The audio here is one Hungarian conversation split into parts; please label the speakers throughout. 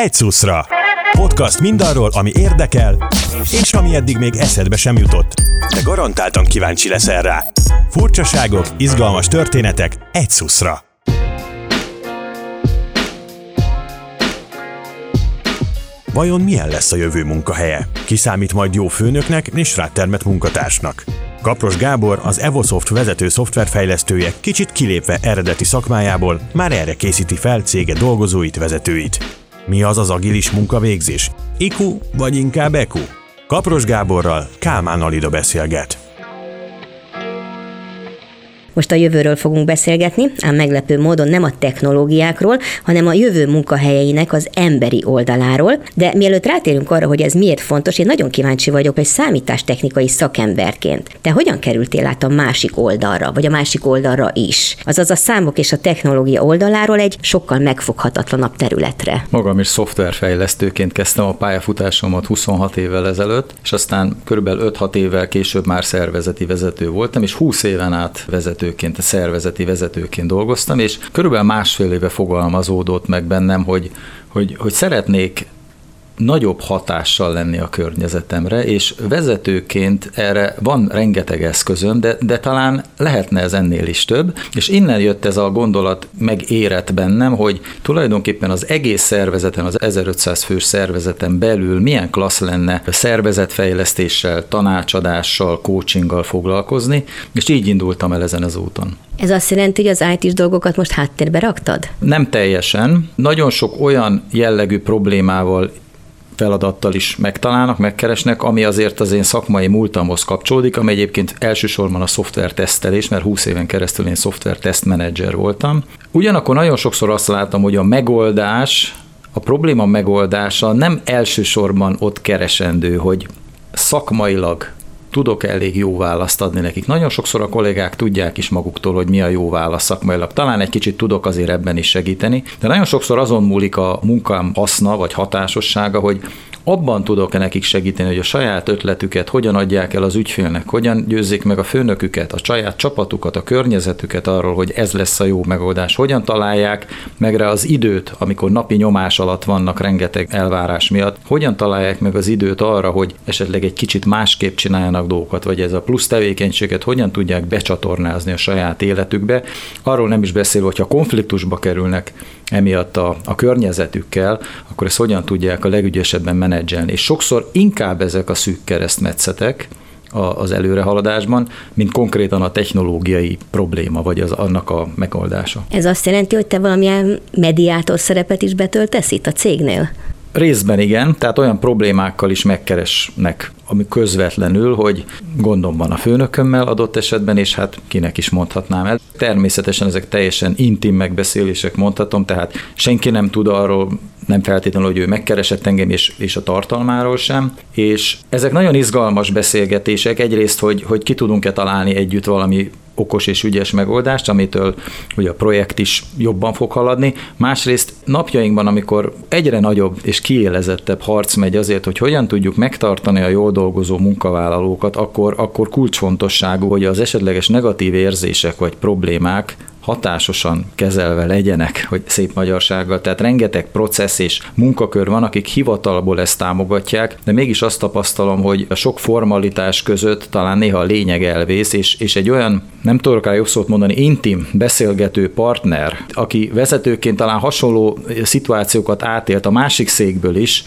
Speaker 1: egy szuszra. Podcast mindarról, ami érdekel, és ami eddig még eszedbe sem jutott. De garantáltan kíváncsi leszel rá. Furcsaságok, izgalmas történetek egy szuszra. Vajon milyen lesz a jövő munkahelye? Kiszámít majd jó főnöknek és rátermet munkatársnak? Kapros Gábor, az Evosoft vezető szoftverfejlesztője kicsit kilépve eredeti szakmájából már erre készíti fel cége dolgozóit, vezetőit. Mi az az agilis munkavégzés? IQ vagy inkább EQ? Kapros Gáborral Kálmán Alida beszélget.
Speaker 2: Most a jövőről fogunk beszélgetni, ám meglepő módon nem a technológiákról, hanem a jövő munkahelyeinek az emberi oldaláról. De mielőtt rátérünk arra, hogy ez miért fontos, én nagyon kíváncsi vagyok, hogy számítástechnikai szakemberként te hogyan kerültél át a másik oldalra, vagy a másik oldalra is? Azaz a számok és a technológia oldaláról egy sokkal megfoghatatlanabb területre.
Speaker 3: Magam is szoftverfejlesztőként kezdtem a pályafutásomat 26 évvel ezelőtt, és aztán körülbelül 5-6 évvel később már szervezeti vezető voltam, és 20 éven át vezető vezetőként, a szervezeti vezetőként dolgoztam, és körülbelül másfél éve fogalmazódott meg bennem, hogy, hogy, hogy szeretnék nagyobb hatással lenni a környezetemre, és vezetőként erre van rengeteg eszközöm, de, de talán lehetne ez ennél is több, és innen jött ez a gondolat megérett bennem, hogy tulajdonképpen az egész szervezeten, az 1500 fős szervezeten belül milyen klassz lenne szervezetfejlesztéssel, tanácsadással, coachinggal foglalkozni, és így indultam el ezen az úton.
Speaker 2: Ez azt jelenti, hogy az IT-s dolgokat most háttérbe raktad?
Speaker 3: Nem teljesen. Nagyon sok olyan jellegű problémával feladattal is megtalálnak, megkeresnek, ami azért az én szakmai múltamhoz kapcsolódik, ami egyébként elsősorban a szoftver tesztelés, mert 20 éven keresztül én szoftver tesztmenedzser voltam. Ugyanakkor nagyon sokszor azt látom, hogy a megoldás, a probléma megoldása nem elsősorban ott keresendő, hogy szakmailag tudok elég jó választ adni nekik. Nagyon sokszor a kollégák tudják is maguktól, hogy mi a jó válasz szakmailag. Talán egy kicsit tudok azért ebben is segíteni, de nagyon sokszor azon múlik a munkám haszna vagy hatásossága, hogy abban tudok-e nekik segíteni, hogy a saját ötletüket hogyan adják el az ügyfélnek, hogyan győzzék meg a főnöküket, a saját csapatukat, a környezetüket arról, hogy ez lesz a jó megoldás, hogyan találják meg rá az időt, amikor napi nyomás alatt vannak rengeteg elvárás miatt, hogyan találják meg az időt arra, hogy esetleg egy kicsit másképp csináljanak dolgokat, vagy ez a plusz tevékenységet hogyan tudják becsatornázni a saját életükbe. Arról nem is beszél, hogyha konfliktusba kerülnek emiatt a, a környezetükkel, akkor ezt hogyan tudják a legügyesebben menedzselni. És sokszor inkább ezek a szűk keresztmetszetek, az előrehaladásban, mint konkrétan a technológiai probléma, vagy az annak a megoldása.
Speaker 2: Ez azt jelenti, hogy te valamilyen mediátor szerepet is betöltesz itt a cégnél?
Speaker 3: Részben igen, tehát olyan problémákkal is megkeresnek, ami közvetlenül, hogy gondom van a főnökömmel adott esetben, és hát kinek is mondhatnám el. Természetesen ezek teljesen intim megbeszélések mondhatom, tehát senki nem tud arról, nem feltétlenül, hogy ő megkeresett engem, és, és a tartalmáról sem. És ezek nagyon izgalmas beszélgetések. Egyrészt, hogy, hogy ki tudunk-e találni együtt valami okos és ügyes megoldást, amitől ugye a projekt is jobban fog haladni. Másrészt napjainkban, amikor egyre nagyobb és kiélezettebb harc megy azért, hogy hogyan tudjuk megtartani a jól dolgozó munkavállalókat, akkor, akkor kulcsfontosságú, hogy az esetleges negatív érzések vagy problémák hatásosan kezelve legyenek, hogy szép magyarsággal. Tehát rengeteg processz és munkakör van, akik hivatalból ezt támogatják, de mégis azt tapasztalom, hogy a sok formalitás között talán néha a lényeg elvész, és, és egy olyan, nem tudok rá jobb szót mondani, intim, beszélgető partner, aki vezetőként talán hasonló szituációkat átélt a másik székből is,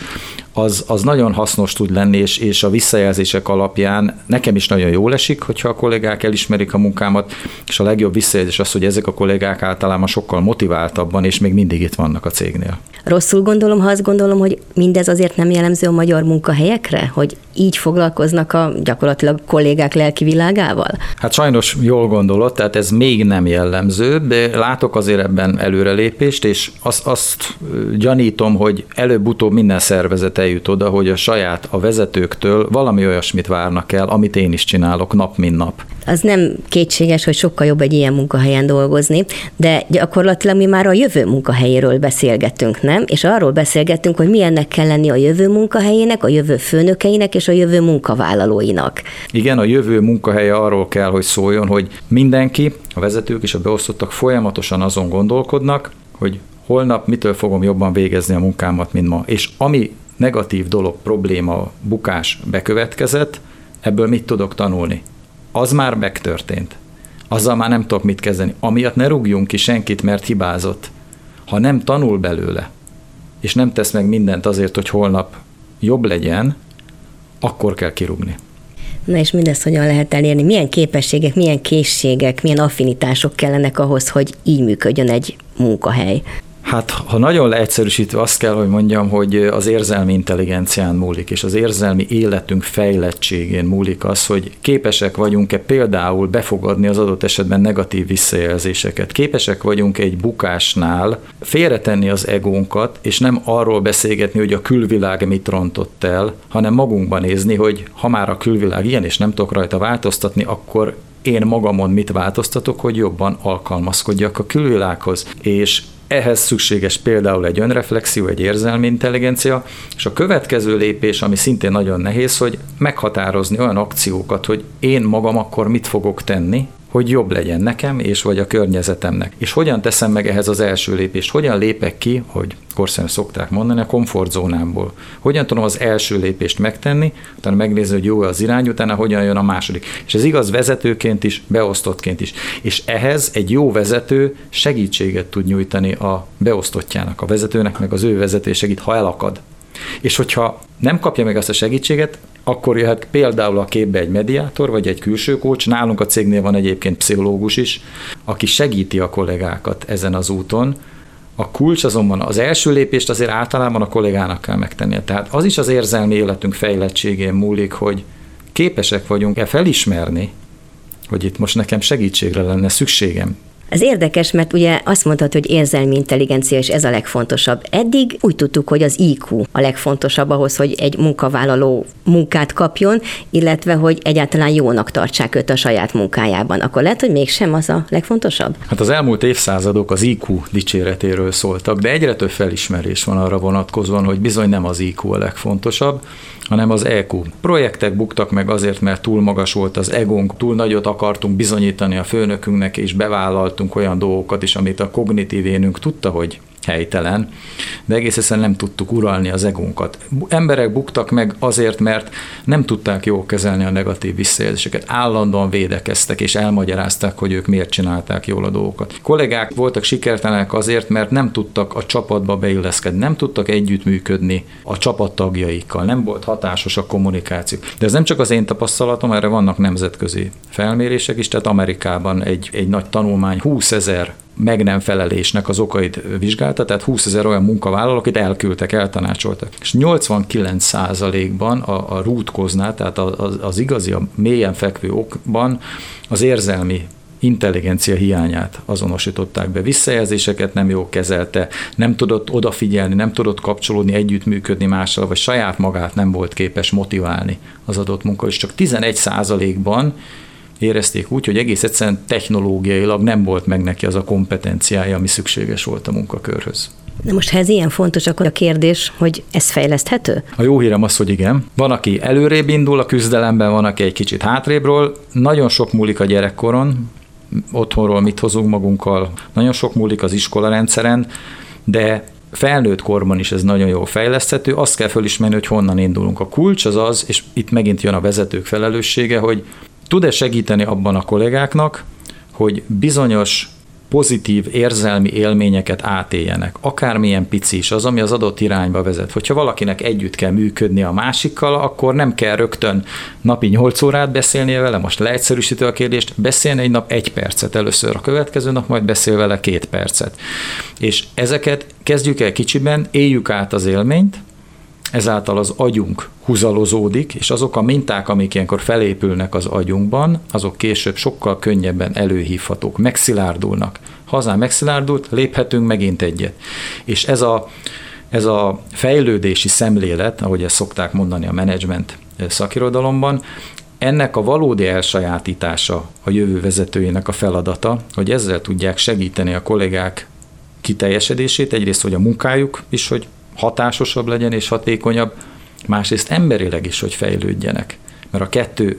Speaker 3: az, az nagyon hasznos tud lenni, és, és a visszajelzések alapján nekem is nagyon jól esik, hogyha a kollégák elismerik a munkámat, és a legjobb visszajelzés az, hogy ezek a kollégák általában sokkal motiváltabban, és még mindig itt vannak a cégnél.
Speaker 2: Rosszul gondolom, ha azt gondolom, hogy mindez azért nem jellemző a magyar munkahelyekre, hogy így foglalkoznak a gyakorlatilag kollégák lelki világával?
Speaker 3: Hát sajnos jól gondolod, tehát ez még nem jellemző, de látok azért ebben előrelépést, és azt, azt gyanítom, hogy előbb-utóbb minden szervezet eljut oda, hogy a saját, a vezetőktől valami olyasmit várnak el, amit én is csinálok nap, mint nap.
Speaker 2: Az nem kétséges, hogy sokkal jobb egy ilyen munkahelyen dolgozni, de gyakorlatilag mi már a jövő munkahelyéről beszélgetünk, nem? És arról beszélgettünk, hogy milyennek kell lenni a jövő munkahelyének, a jövő főnökeinek és a jövő munkavállalóinak.
Speaker 3: Igen, a jövő munkahelye arról kell, hogy szóljon, hogy mindenki, a vezetők és a beosztottak folyamatosan azon gondolkodnak, hogy holnap mitől fogom jobban végezni a munkámat, mint ma. És ami negatív dolog, probléma, bukás bekövetkezett, ebből mit tudok tanulni? Az már megtörtént. Azzal már nem tudok mit kezdeni. Amiatt ne rúgjunk ki senkit, mert hibázott. Ha nem tanul belőle, és nem tesz meg mindent azért, hogy holnap jobb legyen, akkor kell kirúgni.
Speaker 2: Na és mindezt hogyan lehet elérni? Milyen képességek, milyen készségek, milyen affinitások kellenek ahhoz, hogy így működjön egy munkahely?
Speaker 3: Hát, ha nagyon leegyszerűsítve azt kell, hogy mondjam, hogy az érzelmi intelligencián múlik, és az érzelmi életünk fejlettségén múlik az, hogy képesek vagyunk-e például befogadni az adott esetben negatív visszajelzéseket. Képesek vagyunk egy bukásnál félretenni az egónkat, és nem arról beszélgetni, hogy a külvilág mit rontott el, hanem magunkban nézni, hogy ha már a külvilág ilyen, és nem tudok rajta változtatni, akkor én magamon mit változtatok, hogy jobban alkalmazkodjak a külvilághoz. És ehhez szükséges például egy önreflexió, egy érzelmi intelligencia, és a következő lépés, ami szintén nagyon nehéz, hogy meghatározni olyan akciókat, hogy én magam akkor mit fogok tenni, hogy jobb legyen nekem és vagy a környezetemnek. És hogyan teszem meg ehhez az első lépést? Hogyan lépek ki, hogy korszerűen szokták mondani, a komfortzónámból? Hogyan tudom az első lépést megtenni, utána megnézni, hogy jó az irány, utána hogyan jön a második. És ez igaz vezetőként is, beosztottként is. És ehhez egy jó vezető segítséget tud nyújtani a beosztottjának, a vezetőnek, meg az ő vezető segít, ha elakad. És hogyha nem kapja meg azt a segítséget, akkor jöhet például a képbe egy mediátor, vagy egy külső kócs. Nálunk a cégnél van egyébként pszichológus is, aki segíti a kollégákat ezen az úton. A kulcs azonban az első lépést azért általában a kollégának kell megtennie. Tehát az is az érzelmi életünk fejlettségén múlik, hogy képesek vagyunk-e felismerni, hogy itt most nekem segítségre lenne szükségem.
Speaker 2: Ez érdekes, mert ugye azt mondtad, hogy érzelmi intelligencia, és ez a legfontosabb. Eddig úgy tudtuk, hogy az IQ a legfontosabb ahhoz, hogy egy munkavállaló munkát kapjon, illetve hogy egyáltalán jónak tartsák őt a saját munkájában. Akkor lehet, hogy mégsem az a legfontosabb?
Speaker 3: Hát az elmúlt évszázadok az IQ dicséretéről szóltak, de egyre több felismerés van arra vonatkozóan, hogy bizony nem az IQ a legfontosabb, hanem az EQ. Projektek buktak meg azért, mert túl magas volt az egónk, túl nagyot akartunk bizonyítani a főnökünknek, és bevállaltunk olyan dolgokat is, amit a kognitív énünk tudta, hogy helytelen, de egész egyszerűen nem tudtuk uralni az egónkat. Emberek buktak meg azért, mert nem tudták jól kezelni a negatív visszajelzéseket. Állandóan védekeztek és elmagyarázták, hogy ők miért csinálták jól a dolgokat. Kollégák voltak sikertelenek azért, mert nem tudtak a csapatba beilleszkedni, nem tudtak együttműködni a csapattagjaikkal, nem volt hatásos a kommunikáció. De ez nem csak az én tapasztalatom, erre vannak nemzetközi felmérések is, tehát Amerikában egy, egy nagy tanulmány 20 ezer meg nem felelésnek az okait vizsgálta, tehát 20 ezer olyan munkavállalók, akit elküldtek, eltanácsoltak. És 89%-ban a, a rútkoznál, tehát az, az igazi, a mélyen fekvő okban az érzelmi intelligencia hiányát azonosították be. Visszajelzéseket nem jól kezelte, nem tudott odafigyelni, nem tudott kapcsolódni, együttműködni mással, vagy saját magát nem volt képes motiválni az adott munka, és csak 11% ban érezték úgy, hogy egész egyszerűen technológiailag nem volt meg neki az a kompetenciája, ami szükséges volt a munkakörhöz.
Speaker 2: De most ha ez ilyen fontos, akkor a kérdés, hogy ez fejleszthető?
Speaker 3: A jó hírem az, hogy igen. Van, aki előrébb indul a küzdelemben, van, aki egy kicsit hátrébről. Nagyon sok múlik a gyerekkoron, otthonról mit hozunk magunkkal, nagyon sok múlik az iskola rendszeren, de felnőtt korban is ez nagyon jól fejleszthető, azt kell fölismerni, hogy honnan indulunk. A kulcs az az, és itt megint jön a vezetők felelőssége, hogy tud-e segíteni abban a kollégáknak, hogy bizonyos pozitív érzelmi élményeket átéljenek. Akármilyen pici is az, ami az adott irányba vezet. Hogyha valakinek együtt kell működni a másikkal, akkor nem kell rögtön napi 8 órát beszélnie vele, most leegyszerűsítő a kérdést, beszélni egy nap egy percet először, a következő nap majd beszél vele két percet. És ezeket kezdjük el kicsiben, éljük át az élményt, ezáltal az agyunk húzalozódik, és azok a minták, amik ilyenkor felépülnek az agyunkban, azok később sokkal könnyebben előhívhatók, megszilárdulnak. Ha az megszilárdult, léphetünk megint egyet. És ez a, ez a fejlődési szemlélet, ahogy ezt szokták mondani a menedzsment szakirodalomban, ennek a valódi elsajátítása a jövő vezetőjének a feladata, hogy ezzel tudják segíteni a kollégák kiteljesedését, egyrészt, hogy a munkájuk is, hogy hatásosabb legyen és hatékonyabb, másrészt emberileg is, hogy fejlődjenek, mert a kettő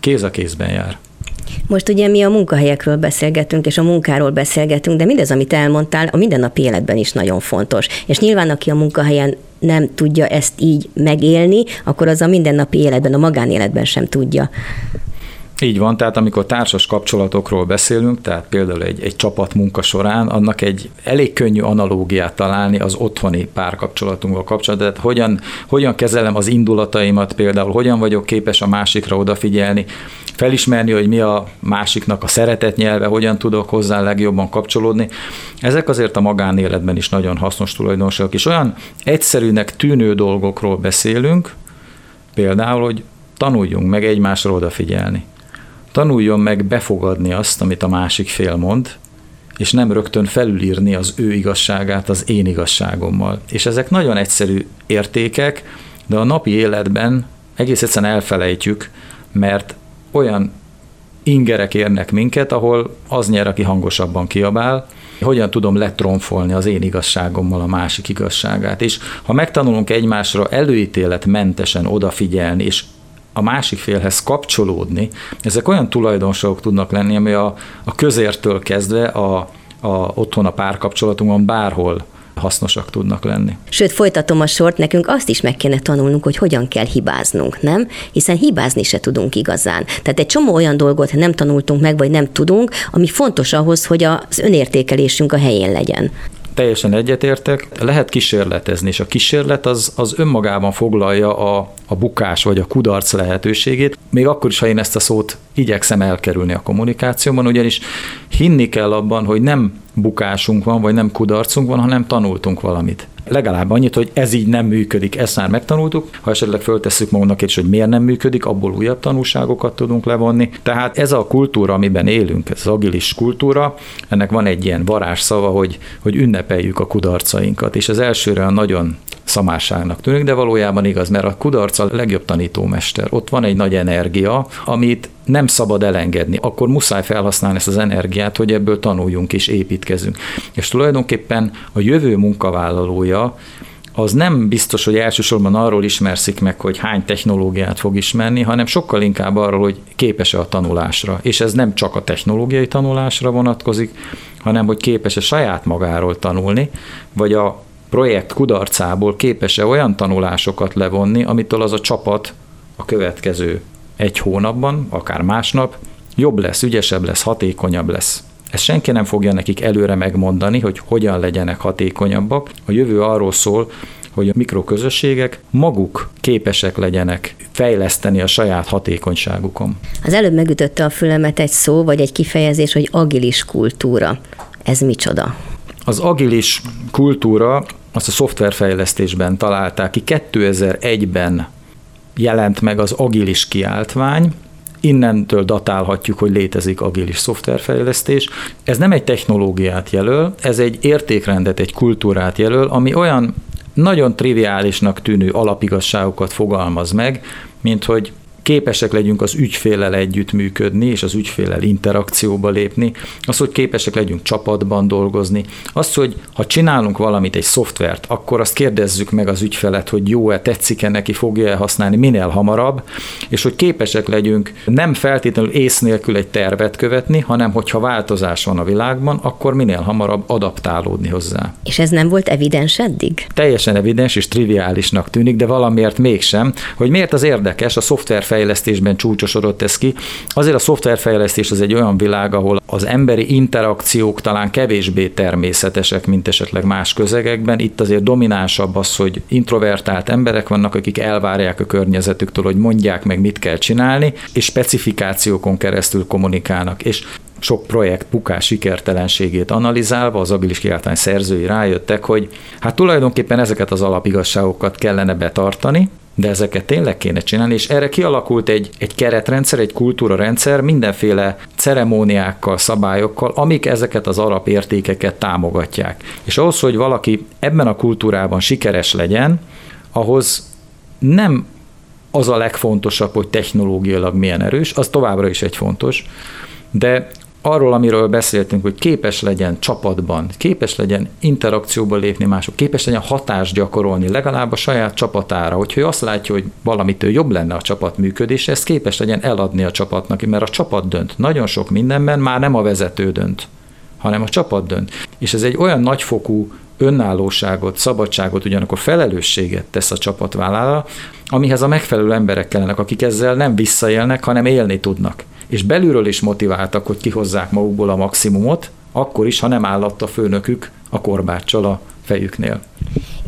Speaker 3: kéz a kézben jár.
Speaker 2: Most ugye mi a munkahelyekről beszélgetünk, és a munkáról beszélgetünk, de mindez, amit elmondtál, a mindennapi életben is nagyon fontos. És nyilván, aki a munkahelyen nem tudja ezt így megélni, akkor az a mindennapi életben, a magánéletben sem tudja.
Speaker 3: Így van, tehát amikor társas kapcsolatokról beszélünk, tehát például egy, egy csapatmunka során, annak egy elég könnyű analógiát találni az otthoni párkapcsolatunkkal kapcsolatban, tehát hogyan, hogyan kezelem az indulataimat például, hogyan vagyok képes a másikra odafigyelni, felismerni, hogy mi a másiknak a szeretet nyelve, hogyan tudok hozzá legjobban kapcsolódni. Ezek azért a magánéletben is nagyon hasznos tulajdonságok, és olyan egyszerűnek tűnő dolgokról beszélünk, például, hogy tanuljunk meg egymásra odafigyelni tanuljon meg befogadni azt, amit a másik fél mond, és nem rögtön felülírni az ő igazságát az én igazságommal. És ezek nagyon egyszerű értékek, de a napi életben egész egyszerűen elfelejtjük, mert olyan ingerek érnek minket, ahol az nyer, aki hangosabban kiabál, hogyan tudom letronfolni az én igazságommal a másik igazságát. És ha megtanulunk egymásra előítéletmentesen odafigyelni, és a másik félhez kapcsolódni, ezek olyan tulajdonságok tudnak lenni, ami a, a közértől kezdve a, a, otthon a párkapcsolatunkban bárhol hasznosak tudnak lenni.
Speaker 2: Sőt, folytatom a sort, nekünk azt is meg kéne tanulnunk, hogy hogyan kell hibáznunk, nem? Hiszen hibázni se tudunk igazán. Tehát egy csomó olyan dolgot nem tanultunk meg, vagy nem tudunk, ami fontos ahhoz, hogy az önértékelésünk a helyén legyen
Speaker 3: teljesen egyetértek, lehet kísérletezni, és a kísérlet az, az önmagában foglalja a, a bukás vagy a kudarc lehetőségét, még akkor is, ha én ezt a szót igyekszem elkerülni a kommunikációban, ugyanis hinni kell abban, hogy nem bukásunk van, vagy nem kudarcunk van, hanem tanultunk valamit legalább annyit, hogy ez így nem működik, ezt már megtanultuk, ha esetleg föltesszük magunknak is, hogy miért nem működik, abból újabb tanulságokat tudunk levonni. Tehát ez a kultúra, amiben élünk, ez az agilis kultúra, ennek van egy ilyen varázsszava, hogy, hogy ünnepeljük a kudarcainkat, és az elsőre a nagyon szamárságnak tűnik, de valójában igaz, mert a kudarc a legjobb tanítómester. Ott van egy nagy energia, amit nem szabad elengedni. Akkor muszáj felhasználni ezt az energiát, hogy ebből tanuljunk és építkezünk. És tulajdonképpen a jövő munkavállalója az nem biztos, hogy elsősorban arról ismerszik meg, hogy hány technológiát fog ismerni, hanem sokkal inkább arról, hogy képes-e a tanulásra. És ez nem csak a technológiai tanulásra vonatkozik, hanem hogy képes-e saját magáról tanulni, vagy a projekt kudarcából képes-e olyan tanulásokat levonni, amitől az a csapat a következő egy hónapban, akár másnap jobb lesz, ügyesebb lesz, hatékonyabb lesz. Ezt senki nem fogja nekik előre megmondani, hogy hogyan legyenek hatékonyabbak. A jövő arról szól, hogy a mikroközösségek maguk képesek legyenek fejleszteni a saját hatékonyságukon.
Speaker 2: Az előbb megütötte a fülemet egy szó, vagy egy kifejezés, hogy agilis kultúra. Ez micsoda?
Speaker 3: Az agilis kultúra azt a szoftverfejlesztésben találták ki. 2001-ben jelent meg az agilis kiáltvány, innentől datálhatjuk, hogy létezik agilis szoftverfejlesztés. Ez nem egy technológiát jelöl, ez egy értékrendet, egy kultúrát jelöl, ami olyan nagyon triviálisnak tűnő alapigasságokat fogalmaz meg, mint hogy képesek legyünk az ügyfélel együttműködni, és az ügyfélel interakcióba lépni, az, hogy képesek legyünk csapatban dolgozni, az, hogy ha csinálunk valamit, egy szoftvert, akkor azt kérdezzük meg az ügyfelet, hogy jó-e, tetszik-e neki, fogja-e használni minél hamarabb, és hogy képesek legyünk nem feltétlenül ész nélkül egy tervet követni, hanem hogyha változás van a világban, akkor minél hamarabb adaptálódni hozzá.
Speaker 2: És ez nem volt evidens eddig?
Speaker 3: Teljesen evidens és triviálisnak tűnik, de valamiért mégsem, hogy miért az érdekes a szoftver szoftverfejlesztésben csúcsosodott ez ki. Azért a szoftverfejlesztés az egy olyan világ, ahol az emberi interakciók talán kevésbé természetesek, mint esetleg más közegekben. Itt azért dominánsabb az, hogy introvertált emberek vannak, akik elvárják a környezetüktől, hogy mondják meg, mit kell csinálni, és specifikációkon keresztül kommunikálnak. És sok projekt bukás sikertelenségét analizálva az agilis kiáltány szerzői rájöttek, hogy hát tulajdonképpen ezeket az alapigasságokat kellene betartani, de ezeket tényleg kéne csinálni, és erre kialakult egy, egy keretrendszer, egy kultúrarendszer, mindenféle ceremóniákkal, szabályokkal, amik ezeket az alapértékeket támogatják. És ahhoz, hogy valaki ebben a kultúrában sikeres legyen, ahhoz nem az a legfontosabb, hogy technológiailag milyen erős, az továbbra is egy fontos, de arról, amiről beszéltünk, hogy képes legyen csapatban, képes legyen interakcióba lépni mások, képes legyen hatást gyakorolni legalább a saját csapatára, hogyha ő azt látja, hogy valamitől jobb lenne a csapat működése, ezt képes legyen eladni a csapatnak, mert a csapat dönt. Nagyon sok mindenben már nem a vezető dönt, hanem a csapat dönt. És ez egy olyan nagyfokú önállóságot, szabadságot, ugyanakkor felelősséget tesz a csapat vállára, amihez a megfelelő emberek kellenek, akik ezzel nem visszaélnek, hanem élni tudnak. És belülről is motiváltak, hogy kihozzák magukból a maximumot, akkor is, ha nem állott a főnökük a korbáccsal a fejüknél.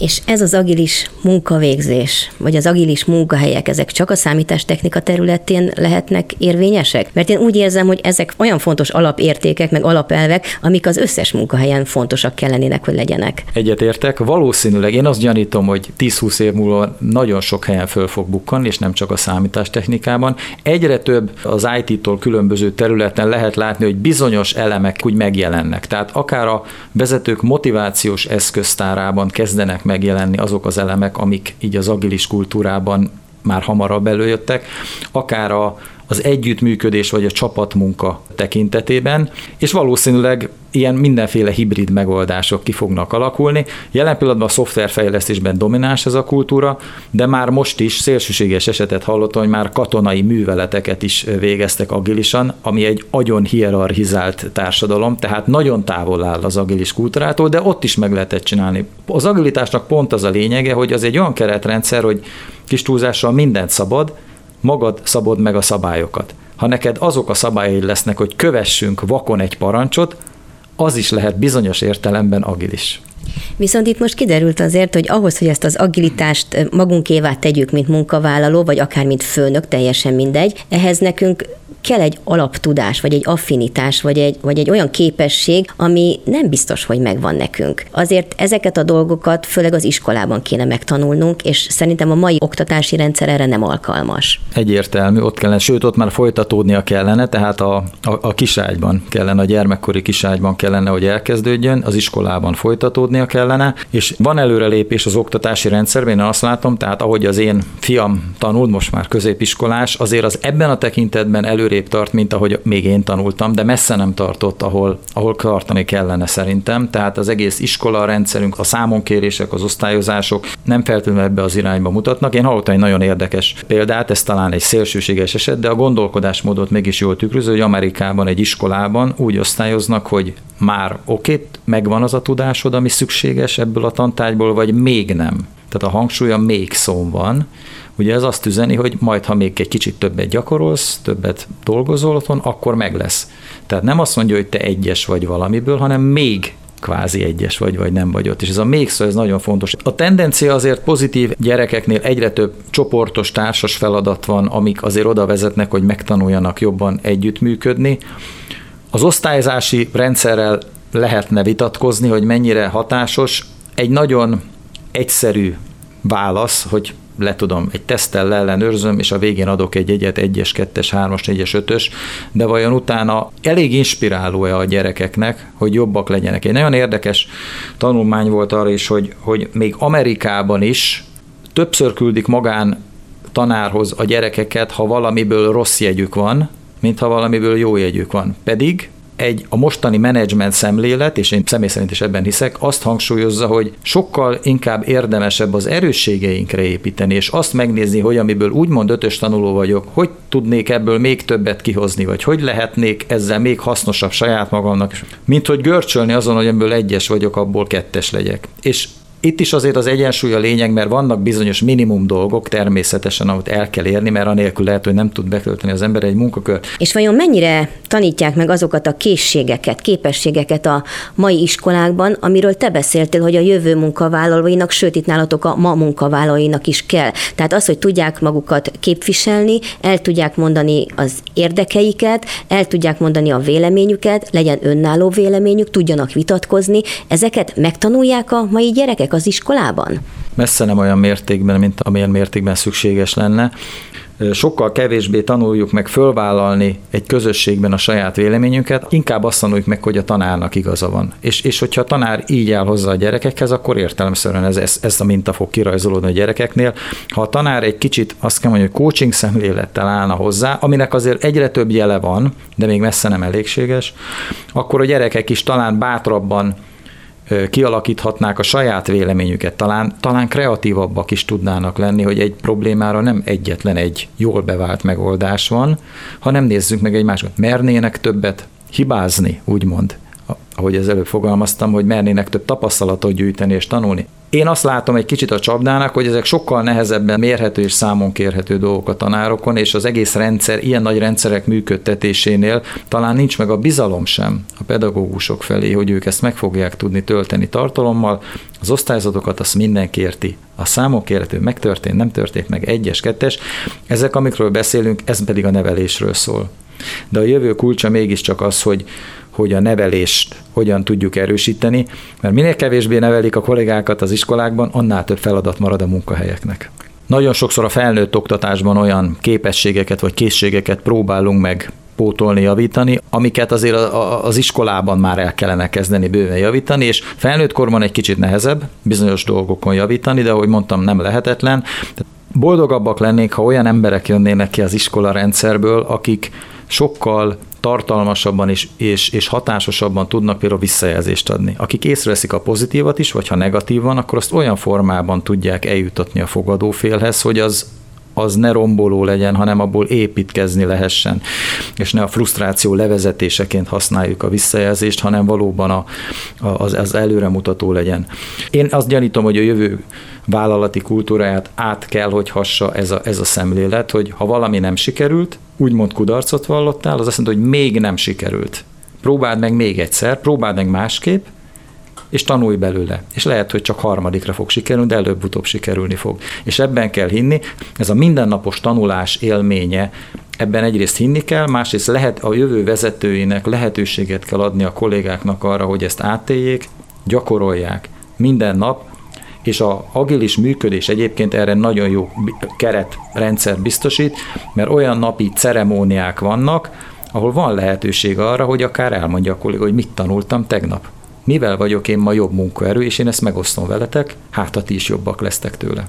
Speaker 2: És ez az agilis munkavégzés, vagy az agilis munkahelyek, ezek csak a számítástechnika területén lehetnek érvényesek? Mert én úgy érzem, hogy ezek olyan fontos alapértékek, meg alapelvek, amik az összes munkahelyen fontosak kellenének, hogy legyenek.
Speaker 3: Egyetértek. Valószínűleg én azt gyanítom, hogy 10-20 év múlva nagyon sok helyen föl fog bukkanni, és nem csak a számítástechnikában. Egyre több az IT-tól különböző területen lehet látni, hogy bizonyos elemek úgy megjelennek. Tehát akár a vezetők motivációs eszköztárában kezdenek megjelenni azok az elemek, amik így az agilis kultúrában már hamarabb előjöttek, akár a, az együttműködés vagy a csapatmunka tekintetében, és valószínűleg ilyen mindenféle hibrid megoldások ki fognak alakulni. Jelen pillanatban a szoftverfejlesztésben domináns ez a kultúra, de már most is szélsőséges esetet hallottam, hogy már katonai műveleteket is végeztek agilisan, ami egy agyon hierarchizált társadalom, tehát nagyon távol áll az agilis kultúrától, de ott is meg lehetett csinálni. Az agilitásnak pont az a lényege, hogy az egy olyan keretrendszer, hogy kis túlzással mindent szabad, magad szabod meg a szabályokat. Ha neked azok a szabályai lesznek, hogy kövessünk vakon egy parancsot, az is lehet bizonyos értelemben agilis.
Speaker 2: Viszont itt most kiderült azért, hogy ahhoz, hogy ezt az agilitást magunkévá tegyük, mint munkavállaló, vagy akár mint főnök, teljesen mindegy, ehhez nekünk kell egy alaptudás, vagy egy affinitás, vagy egy, vagy egy olyan képesség, ami nem biztos, hogy megvan nekünk. Azért ezeket a dolgokat főleg az iskolában kéne megtanulnunk, és szerintem a mai oktatási rendszer erre nem alkalmas.
Speaker 3: Egyértelmű, ott kellene, sőt, ott már folytatódnia kellene, tehát a, a, a kiságyban kellene, a gyermekkori kiságyban kellene, hogy elkezdődjön, az iskolában folytatódnia kellene, és van előrelépés az oktatási rendszerben, én azt látom, tehát ahogy az én fiam tanul, most már középiskolás, azért az ebben a tekintetben elő előrébb tart, mint ahogy még én tanultam, de messze nem tartott, ahol, ahol tartani kellene szerintem. Tehát az egész iskola rendszerünk, a számonkérések, az osztályozások nem feltétlenül ebbe az irányba mutatnak. Én hallottam egy nagyon érdekes példát, ez talán egy szélsőséges eset, de a gondolkodásmódot mégis jól tükröző, hogy Amerikában egy iskolában úgy osztályoznak, hogy már oké, megvan az a tudásod, ami szükséges ebből a tantárgyból, vagy még nem. Tehát a hangsúlya még szó van, Ugye ez azt üzeni, hogy majd, ha még egy kicsit többet gyakorolsz, többet dolgozol otthon, akkor meg lesz. Tehát nem azt mondja, hogy te egyes vagy valamiből, hanem még kvázi egyes vagy, vagy nem vagy ott. És ez a még szó, ez nagyon fontos. A tendencia azért pozitív gyerekeknél egyre több csoportos, társas feladat van, amik azért oda vezetnek, hogy megtanuljanak jobban együttműködni. Az osztályzási rendszerrel lehetne vitatkozni, hogy mennyire hatásos. Egy nagyon egyszerű válasz, hogy le tudom, egy teszttel ellenőrzöm, és a végén adok egy egyet, egyes, kettes, hármas, négyes, ötös, de vajon utána elég inspiráló-e a gyerekeknek, hogy jobbak legyenek. Egy nagyon érdekes tanulmány volt arra is, hogy, hogy még Amerikában is többször küldik magán tanárhoz a gyerekeket, ha valamiből rossz jegyük van, mint ha valamiből jó jegyük van. Pedig egy a mostani menedzsment szemlélet, és én személy szerint is ebben hiszek, azt hangsúlyozza, hogy sokkal inkább érdemesebb az erősségeinkre építeni, és azt megnézni, hogy amiből úgymond ötös tanuló vagyok, hogy tudnék ebből még többet kihozni, vagy hogy lehetnék ezzel még hasznosabb saját magamnak, mint hogy görcsölni azon, hogy ebből egyes vagyok, abból kettes legyek. És itt is azért az egyensúly a lényeg, mert vannak bizonyos minimum dolgok természetesen, amit el kell érni, mert anélkül lehet, hogy nem tud betölteni az ember egy munkakört.
Speaker 2: És vajon mennyire tanítják meg azokat a készségeket, képességeket a mai iskolákban, amiről te beszéltél, hogy a jövő munkavállalóinak, sőt itt nálatok a ma munkavállalóinak is kell. Tehát az, hogy tudják magukat képviselni, el tudják mondani az érdekeiket, el tudják mondani a véleményüket, legyen önálló véleményük, tudjanak vitatkozni, ezeket megtanulják a mai gyerekek az iskolában?
Speaker 3: Messze nem olyan mértékben, mint amilyen mértékben szükséges lenne sokkal kevésbé tanuljuk meg fölvállalni egy közösségben a saját véleményünket, inkább azt tanuljuk meg, hogy a tanárnak igaza van. És, és hogyha a tanár így áll hozzá a gyerekekhez, akkor értelemszerűen ez, ez, ez a minta fog kirajzolódni a gyerekeknél. Ha a tanár egy kicsit azt kell mondani, hogy coaching szemlélettel állna hozzá, aminek azért egyre több jele van, de még messze nem elégséges, akkor a gyerekek is talán bátrabban kialakíthatnák a saját véleményüket, talán, talán kreatívabbak is tudnának lenni, hogy egy problémára nem egyetlen egy jól bevált megoldás van, hanem nézzük meg egy másikat. Mernének többet hibázni, úgymond, ahogy az előbb fogalmaztam, hogy mernének több tapasztalatot gyűjteni és tanulni. Én azt látom egy kicsit a csapdának, hogy ezek sokkal nehezebben mérhető és számon kérhető dolgok a tanárokon, és az egész rendszer, ilyen nagy rendszerek működtetésénél talán nincs meg a bizalom sem a pedagógusok felé, hogy ők ezt meg fogják tudni tölteni tartalommal. Az osztályzatokat azt mindenki érti. A számok kérhető megtörtént, nem történt meg, egyes, kettes. Ezek, amikről beszélünk, ez pedig a nevelésről szól. De a jövő kulcsa mégiscsak az, hogy, hogy a nevelést hogyan tudjuk erősíteni, mert minél kevésbé nevelik a kollégákat az iskolákban, annál több feladat marad a munkahelyeknek. Nagyon sokszor a felnőtt oktatásban olyan képességeket vagy készségeket próbálunk meg pótolni, javítani, amiket azért az iskolában már el kellene kezdeni bőven javítani, és felnőtt korban egy kicsit nehezebb bizonyos dolgokon javítani, de ahogy mondtam, nem lehetetlen. Boldogabbak lennék, ha olyan emberek jönnének ki az iskola rendszerből, akik sokkal tartalmasabban és, és, és hatásosabban tudnak például visszajelzést adni. Akik észreveszik a pozitívat is, vagy ha negatív van, akkor azt olyan formában tudják eljutatni a fogadófélhez, hogy az az ne romboló legyen, hanem abból építkezni lehessen, és ne a frusztráció levezetéseként használjuk a visszajelzést, hanem valóban a, a, az, az előremutató legyen. Én azt gyanítom, hogy a jövő vállalati kultúráját át kell, hogy hassa ez a, ez a szemlélet, hogy ha valami nem sikerült, úgymond kudarcot vallottál, az azt mondja, hogy még nem sikerült. Próbáld meg még egyszer, próbáld meg másképp, és tanulj belőle. És lehet, hogy csak harmadikra fog sikerülni, de előbb-utóbb sikerülni fog. És ebben kell hinni, ez a mindennapos tanulás élménye, ebben egyrészt hinni kell, másrészt lehet a jövő vezetőinek lehetőséget kell adni a kollégáknak arra, hogy ezt átéljék, gyakorolják minden nap, és a agilis működés egyébként erre nagyon jó keretrendszer biztosít, mert olyan napi ceremóniák vannak, ahol van lehetőség arra, hogy akár elmondja a kolléga, hogy mit tanultam tegnap mivel vagyok én ma jobb munkaerő, és én ezt megosztom veletek, hát a ti is jobbak lesztek tőle.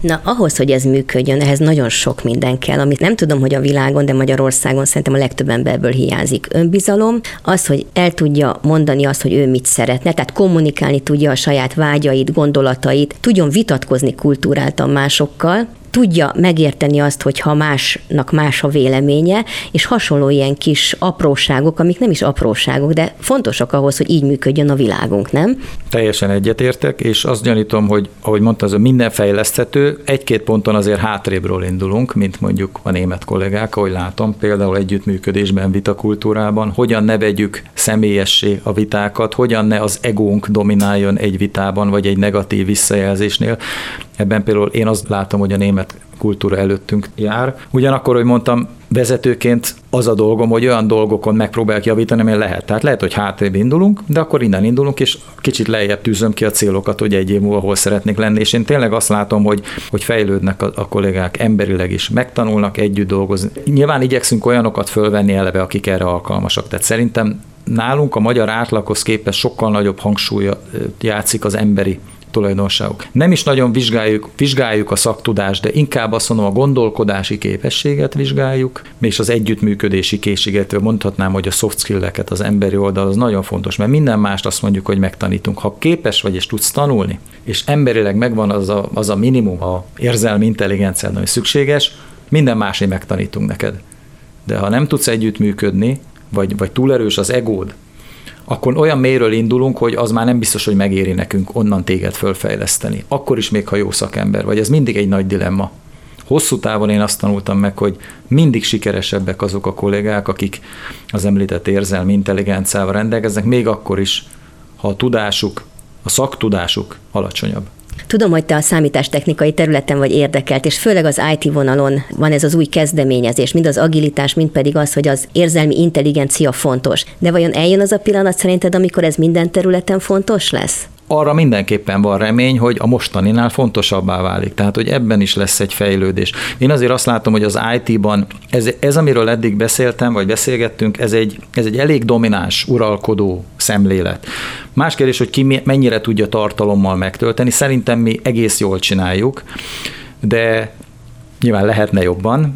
Speaker 2: Na, ahhoz, hogy ez működjön, ehhez nagyon sok minden kell, amit nem tudom, hogy a világon, de Magyarországon szerintem a legtöbb emberből hiányzik. Önbizalom, az, hogy el tudja mondani azt, hogy ő mit szeretne, tehát kommunikálni tudja a saját vágyait, gondolatait, tudjon vitatkozni kultúráltan másokkal, tudja megérteni azt, hogy ha másnak más a véleménye, és hasonló ilyen kis apróságok, amik nem is apróságok, de fontosak ahhoz, hogy így működjön a világunk, nem?
Speaker 3: Teljesen egyetértek, és azt gyanítom, hogy ahogy mondta, az minden fejleszthető, egy-két ponton azért hátrébről indulunk, mint mondjuk a német kollégák, ahogy látom, például együttműködésben, vitakultúrában, hogyan ne vegyük személyessé a vitákat, hogyan ne az egónk domináljon egy vitában, vagy egy negatív visszajelzésnél. Ebben például én azt látom, hogy a német kultúra előttünk jár. Ugyanakkor, hogy mondtam, vezetőként az a dolgom, hogy olyan dolgokon megpróbálják javítani, amilyen lehet. Tehát lehet, hogy hátrébb indulunk, de akkor innen indulunk, és kicsit lejjebb tűzöm ki a célokat, hogy egy év múlva hol szeretnék lenni. És én tényleg azt látom, hogy, hogy fejlődnek a, a kollégák emberileg is, megtanulnak együtt dolgozni. Nyilván igyekszünk olyanokat fölvenni eleve, akik erre alkalmasak. Tehát szerintem nálunk a magyar átlaghoz képest sokkal nagyobb hangsúlya játszik az emberi tulajdonságok. Nem is nagyon vizsgáljuk, vizsgáljuk a szaktudást, de inkább azt mondom, a gondolkodási képességet vizsgáljuk, és az együttműködési készséget, mondhatnám, hogy a soft skill-eket, az emberi oldal, az nagyon fontos, mert minden mást azt mondjuk, hogy megtanítunk. Ha képes vagy és tudsz tanulni, és emberileg megvan az a, az a minimum, a érzelmi intelligencia, ami szükséges, minden másé megtanítunk neked. De ha nem tudsz együttműködni, vagy, vagy túl erős az egód, akkor olyan mélyről indulunk, hogy az már nem biztos, hogy megéri nekünk onnan téged fölfejleszteni. Akkor is még, ha jó szakember vagy. Ez mindig egy nagy dilemma. Hosszú távon én azt tanultam meg, hogy mindig sikeresebbek azok a kollégák, akik az említett érzelmi intelligenciával rendelkeznek, még akkor is, ha a tudásuk, a szaktudásuk alacsonyabb.
Speaker 2: Tudom, hogy te a számítástechnikai területen vagy érdekelt, és főleg az IT vonalon van ez az új kezdeményezés, mind az agilitás, mind pedig az, hogy az érzelmi intelligencia fontos. De vajon eljön az a pillanat szerinted, amikor ez minden területen fontos lesz?
Speaker 3: Arra mindenképpen van remény, hogy a mostaninál fontosabbá válik. Tehát, hogy ebben is lesz egy fejlődés. Én azért azt látom, hogy az IT-ban ez, ez amiről eddig beszéltem, vagy beszélgettünk, ez egy, ez egy elég domináns, uralkodó szemlélet. Más kérdés, hogy ki mennyire tudja tartalommal megtölteni. Szerintem mi egész jól csináljuk, de nyilván lehetne jobban.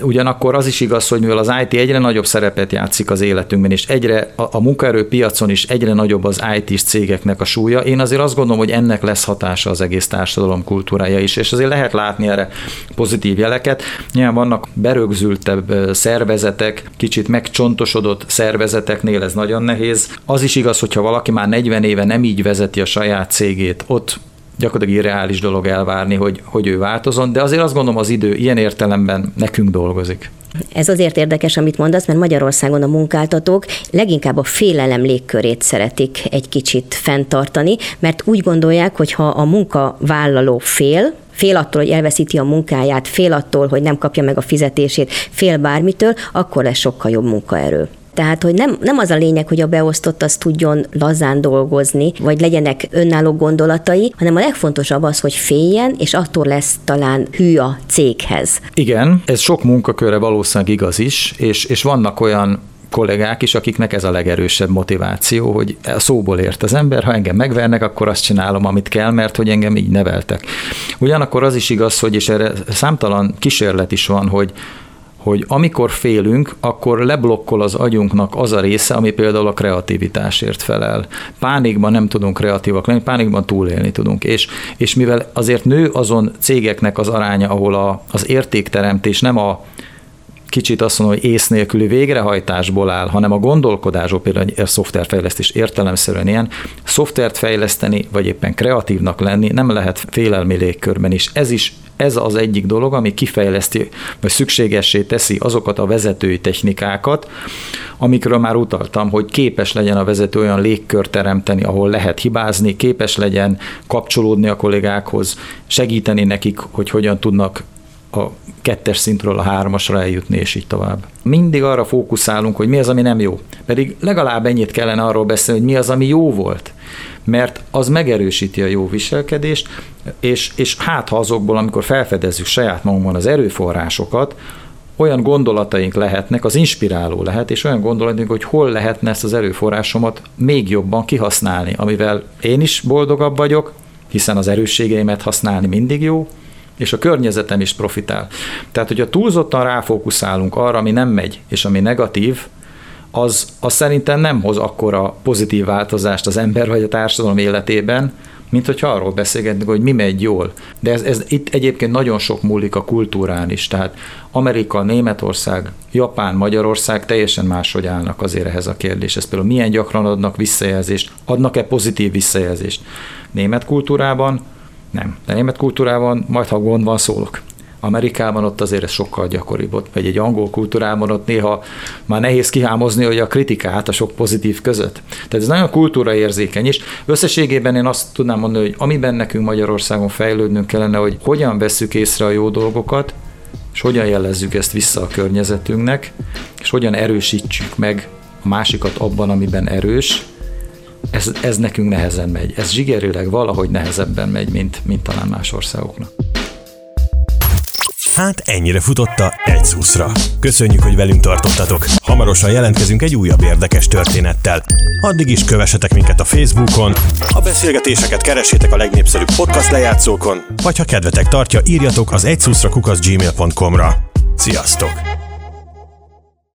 Speaker 3: Ugyanakkor az is igaz, hogy mivel az IT egyre nagyobb szerepet játszik az életünkben, és egyre a, a munkaerőpiacon is egyre nagyobb az IT-s cégeknek a súlya, én azért azt gondolom, hogy ennek lesz hatása az egész társadalom kultúrája is, és azért lehet látni erre pozitív jeleket. Nyilván vannak berögzültebb szervezetek, kicsit megcsontosodott szervezeteknél ez nagyon nehéz. Az is igaz, hogyha valaki már 40 éve nem így vezeti a saját cégét, ott gyakorlatilag irreális dolog elvárni, hogy, hogy ő változon, de azért azt gondolom az idő ilyen értelemben nekünk dolgozik.
Speaker 2: Ez azért érdekes, amit mondasz, mert Magyarországon a munkáltatók leginkább a félelem légkörét szeretik egy kicsit fenntartani, mert úgy gondolják, hogy ha a munkavállaló fél, fél attól, hogy elveszíti a munkáját, fél attól, hogy nem kapja meg a fizetését, fél bármitől, akkor lesz sokkal jobb munkaerő. Tehát, hogy nem, nem az a lényeg, hogy a beosztott az tudjon lazán dolgozni, vagy legyenek önálló gondolatai, hanem a legfontosabb az, hogy féljen, és attól lesz talán hű a céghez.
Speaker 3: Igen, ez sok munkakörre valószínűleg igaz is, és, és vannak olyan kollégák is, akiknek ez a legerősebb motiváció, hogy a szóból ért az ember, ha engem megvernek, akkor azt csinálom, amit kell, mert hogy engem így neveltek. Ugyanakkor az is igaz, hogy és erre számtalan kísérlet is van, hogy hogy amikor félünk, akkor leblokkol az agyunknak az a része, ami például a kreativitásért felel. Pánikban nem tudunk kreatívak lenni, pánikban túlélni tudunk. És, és mivel azért nő azon cégeknek az aránya, ahol a, az értékteremtés nem a kicsit azt mondom, hogy ész nélküli végrehajtásból áll, hanem a gondolkodásból, például a szoftverfejlesztés értelemszerűen ilyen, szoftvert fejleszteni, vagy éppen kreatívnak lenni nem lehet félelmi légkörben is. Ez is ez az egyik dolog, ami kifejleszti, vagy szükségessé teszi azokat a vezetői technikákat, amikről már utaltam, hogy képes legyen a vezető olyan légkört teremteni, ahol lehet hibázni, képes legyen kapcsolódni a kollégákhoz, segíteni nekik, hogy hogyan tudnak a kettes szintről a hármasra eljutni, és így tovább. Mindig arra fókuszálunk, hogy mi az, ami nem jó. Pedig legalább ennyit kellene arról beszélni, hogy mi az, ami jó volt mert az megerősíti a jó viselkedést, és, és hát ha azokból, amikor felfedezzük saját magunkban az erőforrásokat, olyan gondolataink lehetnek, az inspiráló lehet, és olyan gondolataink, hogy hol lehetne ezt az erőforrásomat még jobban kihasználni, amivel én is boldogabb vagyok, hiszen az erősségeimet használni mindig jó, és a környezetem is profitál. Tehát, hogyha túlzottan ráfókuszálunk arra, ami nem megy, és ami negatív, az, az szerintem nem hoz akkora pozitív változást az ember vagy a társadalom életében, mint hogyha arról beszélgetünk, hogy mi megy jól. De ez, ez itt egyébként nagyon sok múlik a kultúrán is. Tehát Amerika, Németország, Japán, Magyarország teljesen máshogy állnak azért ehhez a kérdéshez. Például milyen gyakran adnak visszajelzést, adnak-e pozitív visszajelzést. Német kultúrában nem. De német kultúrában majd, ha gond van, szólok. Amerikában ott azért ez sokkal gyakoribb, ott, vagy egy angol kultúrában ott néha már nehéz kihámozni, hogy a kritikát a sok pozitív között. Tehát ez nagyon kultúra érzékeny is. Összességében én azt tudnám mondani, hogy amiben nekünk Magyarországon fejlődnünk kellene, hogy hogyan vesszük észre a jó dolgokat, és hogyan jelezzük ezt vissza a környezetünknek, és hogyan erősítsük meg a másikat abban, amiben erős, ez, ez nekünk nehezen megy. Ez zsigerőleg valahogy nehezebben megy, mint, mint talán más országoknak.
Speaker 1: Hát ennyire futotta egy szuszra. Köszönjük, hogy velünk tartottatok. Hamarosan jelentkezünk egy újabb érdekes történettel. Addig is kövessetek minket a Facebookon, a beszélgetéseket keressétek a legnépszerűbb podcast lejátszókon, vagy ha kedvetek tartja, írjatok az egyszuszra gmail.com-ra. Sziasztok!